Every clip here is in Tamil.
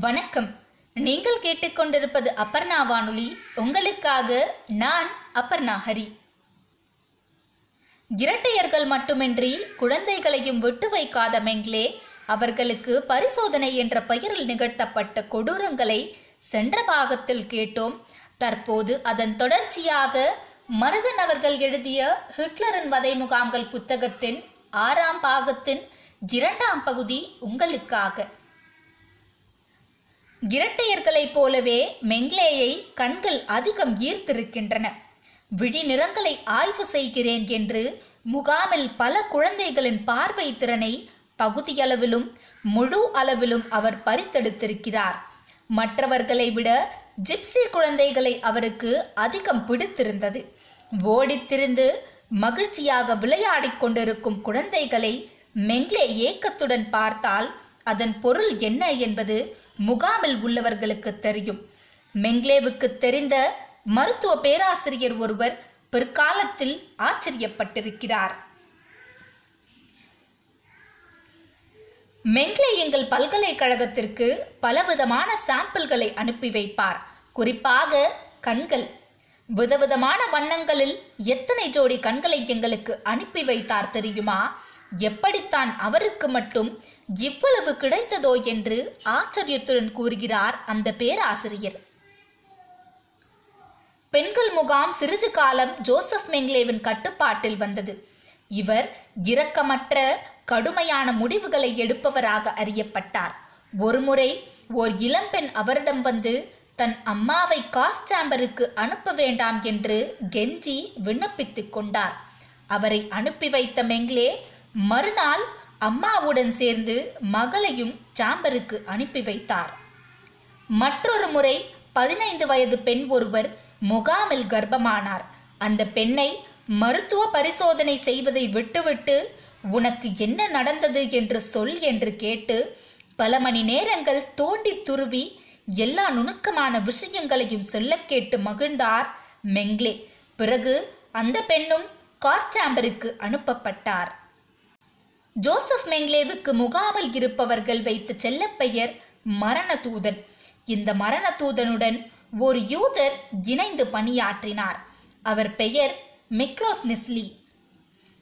வணக்கம். நீங்கள் கேட்டுக்கொண்டிருப்பது அபர்ணா வானொலி. உங்களுக்காக நான் அபர்ணா ஹரி. இரட்டையர்கள் மட்டுமின்றி குழந்தைகளையும் விட்டு வைக்காத மெங்லே அவர்களுக்கு பரிசோதனை என்ற பெயரில் நிகழ்த்தப்பட்ட கொடூரங்களை சென்ற பாகத்தில் கேட்டோம். தற்போது அதன் தொடர்ச்சியாக மருதன் அவர்கள் எழுதிய ஹிட்லரின் வதை முகாம்கள் புத்தகத்தின் ஆறாம் பாகத்தின் இரண்டாம் பகுதி உங்களுக்காக. இரட்டையர்களைப் போலவே மெங்லேயை கண்கள் அதிகம் ஈர்த்திருக்கின்றன. விழி நிறங்களை ஆய்வு செய்கிறேன் என்று முகாமில் பல குழந்தைகளின் பார்வை திறனை பகுதியளவிலும் முழு அளவிலும் அவர் பறித்தெடுத்திருக்கிறார். மற்றவர்களை விட ஜிப்சி குழந்தைகளை அவருக்கு அதிகம் பிடித்திருந்தது. ஓடித்திருந்து மகிழ்ச்சியாக விளையாடிக் கொண்டிருக்கும் குழந்தைகளை மெங்லே ஏக்கத்துடன் பார்த்தால் அதன் பொருள் என்ன என்பது முகாமில் உள்ளவர்களுக்கு தெரியும். மெங்லேவுக்கு தெரிந்த மருத்துவ பேராசிரியர் ஒருவர் பிற்காலத்தில் ஆச்சரியப்பட்டிருக்கிறார். மெங்லே எங்கள் பல்கலைக்கழகத்திற்கு பலவிதமான சாம்பிள்களை அனுப்பி வைப்பார். குறிப்பாக கண்கள். விதவிதமான வண்ணங்களில் எத்தனை ஜோடி கண்களை எங்களுக்கு அனுப்பி வைத்தார் தெரியுமா? எப்படித்தான் அவருக்கு மட்டும் இவ்வளவு கிடைத்ததோ என்று ஆச்சரியத்துடன் கூறுகிறார் அந்த பேராசிரியர். பெண்கள் முகாம் சிறிது காலம் ஜோசப் மெங்லேவின் கட்டுப்பாட்டில் வந்தது. இவர் இரக்கமற்ற கடுமையான முடிவுகளை எடுப்பவராக அறியப்பட்டார். ஒருமுறை ஓர் இளம்பெண் அவரிடம் வந்து தன் அம்மாவை காஸ் சாம்பருக்கு அனுப்ப வேண்டாம் என்று கெஞ்சி விண்ணப்பித்துக் கொண்டார். அவரை அனுப்பி வைத்த மெங்லே மறுநாள் அம்மாவுடன் சேர்ந்து மகளையும் சாம்பருக்கு அனுப்பி வைத்தார். மற்றொரு முறை பதினைந்து வயது பெண் ஒருவர் முகாமில் கர்ப்பமானார். அந்த பெண்ணை மருத்துவ பரிசோதனை செய்வதை விட்டுவிட்டு உனக்கு என்ன நடந்தது என்று சொல் என்று கேட்டு பல மணி நேரங்கள் தோண்டி துருவி எல்லா நுணுக்கமான விஷயங்களையும் சொல்ல கேட்டு மகிழ்ந்தார். மெங்லே பிறகு அந்த பெண்ணும் காஸ்டாம்பருக்கு அனுப்பப்பட்டார். ஜோசப் மெங்லேவுக்கு முகாமில் இருப்பவர்கள் வைத்த செல்லப்பெயர் மரண தூதன் இந்த மரண தூதனுடன் ஒரு யூதர் இணைந்து பணியாற்றினார். அவர் பெயர் மிக்ரோஸ் நெஸ்லி.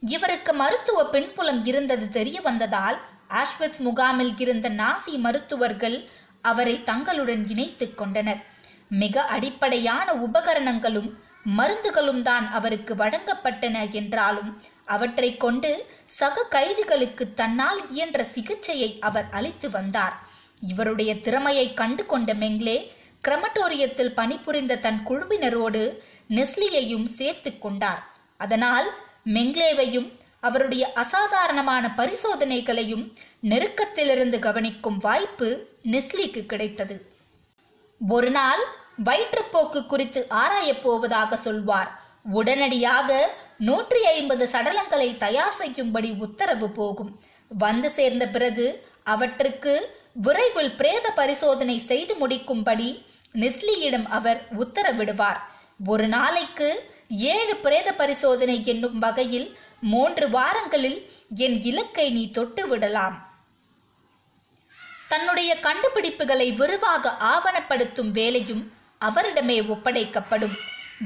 இவருக்கு மருத்துவ பின்புலம் இருந்தது தெரிய வந்ததால் ஆஷ்வெட்ஸ் முகாமில் இருந்த நாசி மருத்துவர்கள் அவரை தங்களுடன் இணைத்துக் கொண்டனர். மிக அடிப்படையான உபகரணங்களும் மருந்துகளும் தான் அவருக்கு வழங்கப்பட்டன என்றாலும் அவற்றை கொண்டு சக கைதிகளுக்கு தன்னால் இயன்ற சிகிச்சையை அவர் அளித்து வந்தார். இவருடைய திறமையை கண்டு கொண்ட மெங்லே கிரமட்டோரியத்தில் பணிபுரிந்த தன் குழுவினரோடு நெஸ்லியையும் சேர்த்து கொண்டார். அதனால் மெங்லேவையும் அவருடைய அசாதாரணமான பரிசோதனைகளையும் நெருக்கத்திலிருந்து கவனிக்கும் வாய்ப்பு நெஸ்லிக்கு கிடைத்தது. ஒரு நாள் வயிற்றுப்போக்கு குறித்து ஆராயப் போவதாக சொல்வார். உடனடியாக நூற்றி ஐம்பது சடலங்களை தயார் செய்யும்படி உத்தரவு போகும். வந்து சேர்ந்த பிறகு அவற்றுக்கு விரைவில் பிரேத பரிசோதனை செய்து முடிக்கும்படி நெஸ்லியிடம் அவர் உத்தரவிடுவார். ஒரு நாளைக்கு ஏழு பிரேத பரிசோதனை என்னும் வகையில் மூன்று வாரங்களில் என் இலக்கை நீ தொட்டு விடலாம். தன்னுடைய கண்டுபிடிப்புகளை விரிவாக ஆவணப்படுத்தும் வேலையும் அவரிடமே ஒப்படைக்கப்படும்.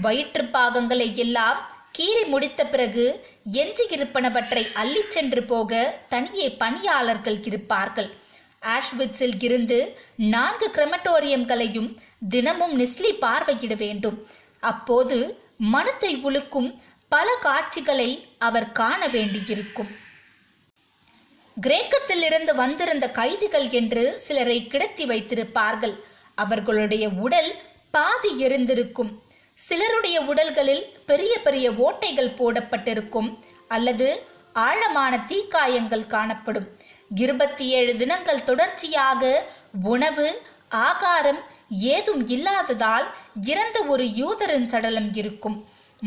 வயிற்று பாகங்களை எல்லாம் கீறி முடித்த பிறகு எஞ்சியிருப்பனவற்றை அள்ளிச் சென்று போக தனியே பணியாளர்கள் இருப்பார்கள். ஆஷ்விட்ஸில் இருந்து நான்கு கிரமட்டோரியம்களையும் தினமும் நிஸ்லி பார்வையிட வேண்டும். அப்போது மனத்தை உழுக்கும் பல காட்சிகளை அவர் காண வேண்டியிருக்கும். கிரேக்கத்திலிருந்து வந்திருந்த கைதிகள் என்று சிலரை கிடத்தி வைத்திருப்பார்கள். அவர்களுடைய உடல் பாதி எரிந்திருக்கும். சிலருடைய உடல்களில் பெரிய பெரிய ஓட்டைகள் போடப்பட்டிருக்கும் அல்லது ஆழமான தீக்காயங்கள் காணப்படும். இருபத்தி ஏழு தினங்கள் தொடர்ச்சியாக உணவு ஆகாரம் ஏதும் இல்லாததால் இறந்த ஒரு யூதரின் சடலம் இருக்கும்.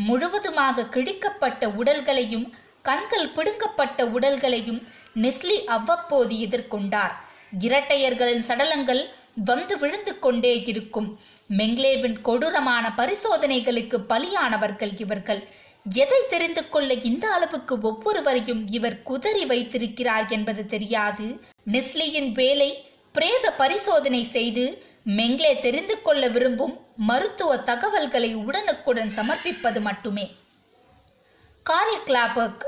முழுவதுமாக கிழிக்கப்பட்ட உடல்களையும் கண்கள் பிடுங்கப்பட்ட உடல்களையும் நெஸ்லி அவ்வப்போது எதிர்கொண்டார். இரட்டையர்களின் சடலங்கள் வந்து விழுந்து கொண்டே இருக்கும். மெங்லேவின் கொடூரமான பரிசோதனைகளுக்கு பலியானவர்கள் இவர்கள். எதை தெரிந்து கொள்ள இந்த அளவுக்கு ஒவ்வொருவரையும் இவர் குதறி வைத்திருக்கிறார் என்பது தெரியாது. நெஸ்லியின் வேலை பிரேத பரிசோதனை செய்து மெங்லே தெரிந்து கொள்ள விரும்பும் மருத்துவ தகவல்களை உடனுக்குடன் சமர்ப்பிப்பது மட்டுமே. கார்ல் கிளாபர்க்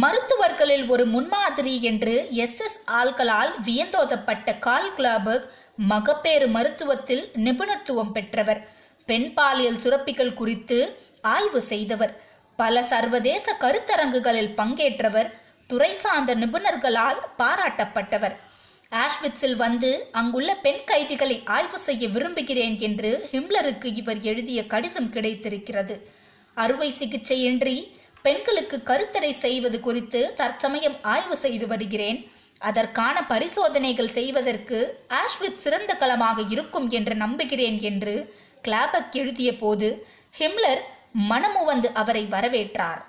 மருத்துவர்களில் ஒரு முன்மாதிரி என்று எஸ் எஸ் ஆள்களால் வியந்தோதப்பட்ட கால் கிளாபர்க் மகப்பேறு மருத்துவத்தில் நிபுணத்துவம் பெற்றவர். பெண் பாலியல் சுரப்பிகள் குறித்து ஆய்வு செய்தவர். பல சர்வதேச கருத்தரங்குகளில் பங்கேற்றவர். துறை சார்ந்த நிபுணர்களால் பாராட்டப்பட்டவர். ஆஷ்விட்ஸில் வந்து அங்குள்ள பெண் கைதிகளை ஆய்வு செய்ய விரும்புகிறேன் என்று ஹிம்லருக்கு இவர் எழுதிய கடிதம் கிடைத்திருக்கிறது. அறுவை சிகிச்சையின்றி பெண்களுக்கு கருத்தடை செய்வது குறித்து தற்சமயம் ஆய்வு செய்து வருகிறேன். அதற்கான பரிசோதனைகள் செய்வதற்கு ஆஷ்வித் சிறந்த களமாக இருக்கும் என்று நம்புகிறேன் என்று கிளாபக் எழுதிய போது ஹிம்லர் மனமுவந்து அவரை வரவேற்றார்.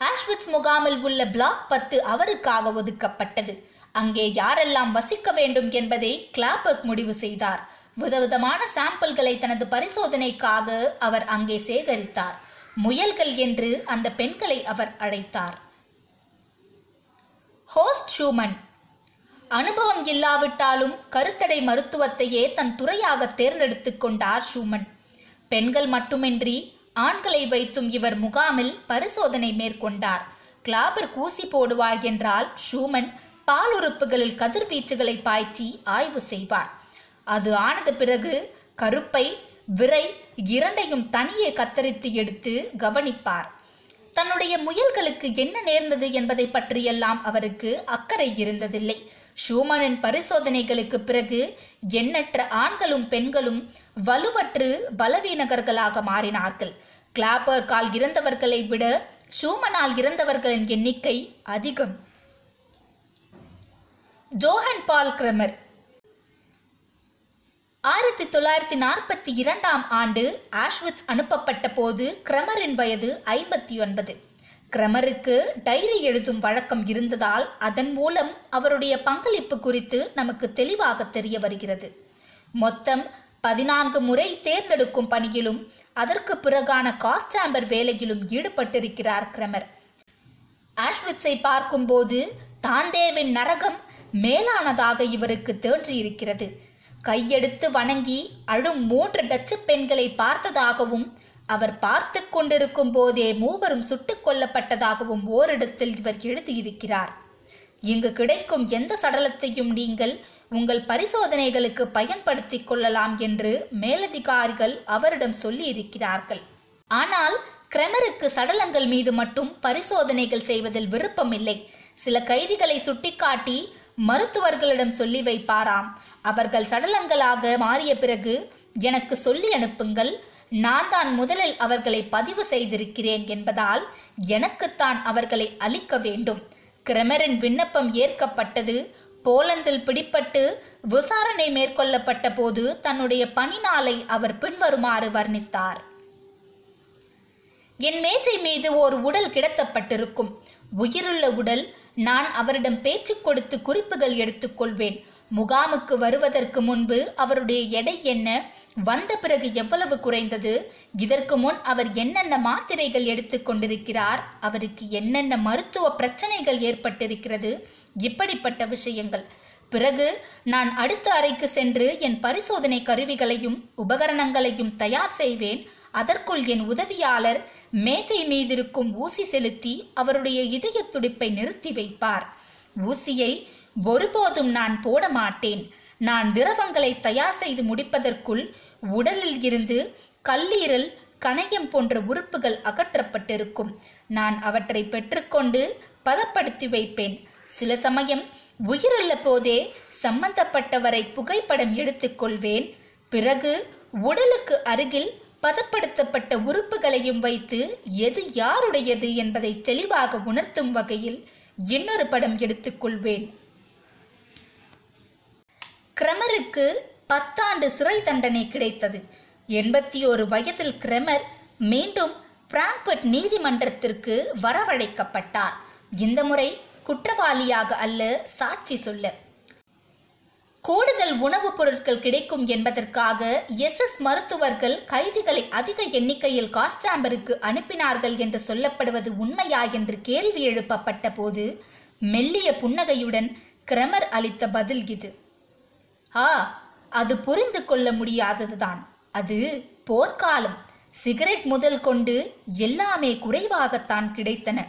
ஆஷ்விட்ஸ் முகாமில் உள்ள பிளாக் பத்து அவருக்காக ஒதுக்கப்பட்டது. அங்கே யாரெல்லாம் வசிக்க வேண்டும் என்பதை கிளாபர்க் முடிவு செய்தார். விதவிதமான சாம்பிள்களை தனது பரிசோதனைக்காக அவர் அங்கே சேகரித்தார். முயல்கள் என்று அந்த பெண்களை அவர் அழைத்தார். ஹோஸ்ட் ஷூமன் அனுபவம் இல்லாவிட்டாலும் கருத்தடை மருத்துவத்தையே தன் துறையாக தேர்ந்தெடுத்துக் கொண்டார் ஷூமன். பெண்கள் மட்டுமின்றி ஆண்களை வைத்தும் இவர் முகாமில் பரிசோதனை மேற்கொண்டார். கிளாபர் கூசி போடுவார் என்றால் ஷூமன் பால் உறுப்புகளில் கதிர்வீச்சுகளை பாய்ச்சி ஆய்வு செய்வார். அது ஆனது பிறகு கருப்பை விரை இரண்டையும் தனியே கத்தரித்து எடுத்து கவனிப்பார். தன்னுடைய முயல்களுக்கு என்ன நேர்ந்தது என்பதை பற்றியெல்லாம் அவருக்கு அக்கறை இருந்ததில்லை. ஷூமனின் பரிசோதனைகளுக்கு பிறகு எண்ணற்ற ஆண்களும் பெண்களும் வலுவற்று பலவீனகர்களாக மாறினார்கள். கிளாப்பர் கால் இறந்தவர்களை விட ஷூமனால் இறந்தவர்களின் எண்ணிக்கை அதிகம். Johann Paul Kremer. ஆயிரத்தி தொள்ளாயிரத்தி நாற்பத்தி இரண்டாம் ஆண்டு ஆஷ்விட்ஸ் அனுப்பப்பட்ட போது கிரமரின் வயது ஐம்பத்தி ஒன்பது. கிரமருக்கு டைரி எழுதும் வழக்கம் இருந்ததால் அதன் மூலம் அவருடைய பங்களிப்பு குறித்து நமக்கு தெளிவாக தெரிய வருகிறது. மொத்தம் பதினான்கு முறை தேர்ந்தெடுக்கும் பணியிலும் அதற்கு பிறகான காஸ்டாம்பர் வேலையிலும் ஈடுபட்டிருக்கிறார் கிரமர். ஆஷ்விட்ஸை பார்க்கும்போது தாந்தேவின் நரகம் மேலானதாக இவருக்கு தேன்றியிருக்கிறது. கையெடுத்து வணங்கி அழும் மூன்று டச்சு பெண்களை பார்த்ததாகவும் அவர் பார்த்து கொண்டிருக்கும் போதே மூவரும் சுட்டுக் கொல்லப்பட்டதாகவும் ஓரிடத்தில் இவர் எழுதியிருக்கிறார். இங்கு கிடைக்கும் எந்த சடலத்தையும் நீங்கள் உங்கள் பரிசோதனைகளுக்கு பயன்படுத்திக் கொள்ளலாம் என்று மேலதிகாரிகள் அவரிடம் சொல்லி இருக்கிறார்கள் ஆனால் கிரெமருக்கு சடலங்கள் மீது மட்டும் பரிசோதனைகள் செய்வதில் விருப்பமில்லை. சில கைதிகளை சுட்டிக்காட்டி மருத்துவர்களிடம் சொல்லி வைப்பாராம். அவர்கள் சடலங்களாக மாறிய பிறகு எனக்கு சொல்லி அனுப்புங்கள் நான் தான் முதலில் அவர்களை பதிவு செய்திருக்கிறேன் என்பதால் எனக்குத்தான் அவர்களை அளிக்க வேண்டும். கிரமரின் விண்ணப்பம் ஏற்கப்பட்டது. போலந்தில் பிடிப்பட்டு விசாரணை மேற்கொள்ளப்பட்ட போது தன்னுடைய பணி நாளை அவர் பின்வருமாறு வர்ணித்தார். என் மேஜை மீது ஒரு உடல் கிடத்தப்பட்டிருக்கும். உயிருள்ள உடல் நான் அவரிடம் பேச்சு கொடுத்து குறிப்புகள் எடுத்துக்கொள்வேன் முகாமுக்கு வருவதற்கு முன்பு அவருடைய எடை என்ன? வந்த பிறகு எவ்வளவு குறைந்தது? இதற்கு முன் அவர் என்னென்ன மாத்திரைகள் எடுத்துக்கொண்டிருக்கிறார் அவருக்கு என்னென்ன மருத்துவ பிரச்சனைகள் ஏற்பட்டிருக்கிறது? இப்படிப்பட்ட விஷயங்கள். பிறகு நான் அடுத்த அறைக்கு சென்று என் பரிசோதனை கருவிகளையும் உபகரணங்களையும் தயார் செய்வேன். அதற்குள் என் உதவியாளர் மேஜை மீதிருக்கும் ஊசி செலுத்தி அவருடைய இதய துடிப்பை நிறுத்தி வைப்பார். ஊசியை ஒருபோதும் நான் போட மாட்டேன் நான் திரவங்களை தயார் செய்து முடிப்பதற்குள் உடலில் இருந்து கல்லீரல் கணையம் போன்ற உறுப்புகள் அகற்றப்பட்டிருக்கும். நான் அவற்றை பெற்றுக்கொண்டு பதப்படுத்தி வைப்பேன். சில சமயம் உயிருள்ள போதே சம்பந்தப்பட்டவரை புகைப்படம் எடுத்துக்கொள்வேன் பிறகு உடலுக்கு அருகில் பதப்படுத்தப்பட்ட உறுப்புகளையும் வைத்து எது யாருடையது என்பதை தெளிவாக உணர்த்தும் வகையில் இன்னொரு படம் எடுத்துக்கொள்வேன். கிரமருக்கு பத்தாண்டு சிறை தண்டனை கிடைத்தது. எண்பத்தி ஒரு வயதில் கிரமர் மீண்டும் பிராங்க்பர்ட் நீதிமன்றத்திற்கு வரவழைக்கப்பட்டார். இந்த முறை குற்றவாளியாக அல்ல சாட்சி சொல்ல. கூடுதல் உணவுப் பொருட்கள் கிடைக்கும் என்பதற்காக எஸ் எஸ் மருத்துவர்கள் கைதிகளை அதிக எண்ணிக்கையில் காஸ்டாம்பருக்கு அனுப்பினார்கள் என்று சொல்லப்படுவது உண்மையா என்று கேள்வி எழுப்பப்பட்ட போது மெல்லிய புன்னகையுடன் கிரமர் அளித்த பதில் இது. ஆ அது புரிந்து கொள்ள முடியாததுதான். அது போர்க்காலம். சிகரெட் முதல் கொண்டு எல்லாமே குறைவாகத்தான் கிடைத்தன.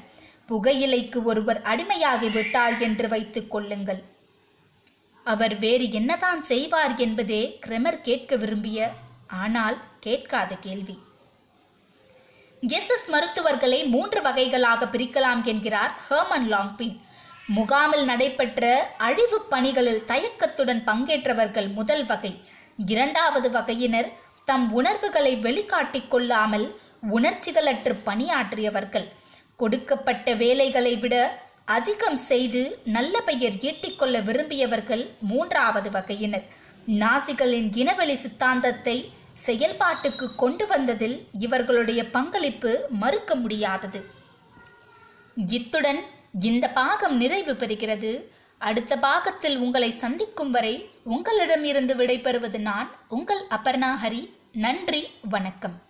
புகையிலைக்கு ஒருவர் அடிமையாகி விட்டார் என்று வைத்துக் கொள்ளுங்கள். அவர் வேறு என்னதான் செய்வார் என்பதே கிரெமர் கேட்க விரும்பிய ஆனால் கேட்காத கேள்வி. எஸ்எஸ் மருத்துவர்களை மூன்று வகைகளாக பிரிக்கலாம் என்கிறார் ஹெர்மன் லாங்பின். முகாமில் நடைபெற்ற அழிவு பணிகளில் தயக்கத்துடன் பங்கேற்றவர்கள் முதல் வகை. இரண்டாவது வகையினர் தம் உணர்வுகளை வெளிக்காட்டிக் கொள்ளாமல் உணர்ச்சிகளற்று பணியாற்றியவர்கள். கொடுக்கப்பட்ட வேலைகளை விட அதிகம் செய்து நல்ல பெயர் ஈட்டிக்கொள்ள விரும்பியவர்கள் மூன்றாவது வகையினர். நாசிகளின் இனவெளி சித்தாந்தத்தை செயல்பாட்டுக்கு கொண்டு வந்ததில் இவர்களுடைய பங்களிப்பு மறுக்க முடியாதது. இத்துடன் இந்த பாகம் நிறைவு பெறுகிறது. அடுத்த பாகத்தில் உங்களை சந்திக்கும் வரை உங்களிடமிருந்து விடைபெறுவது நான் உங்கள் அபர்ணாஹரி நன்றி வணக்கம்.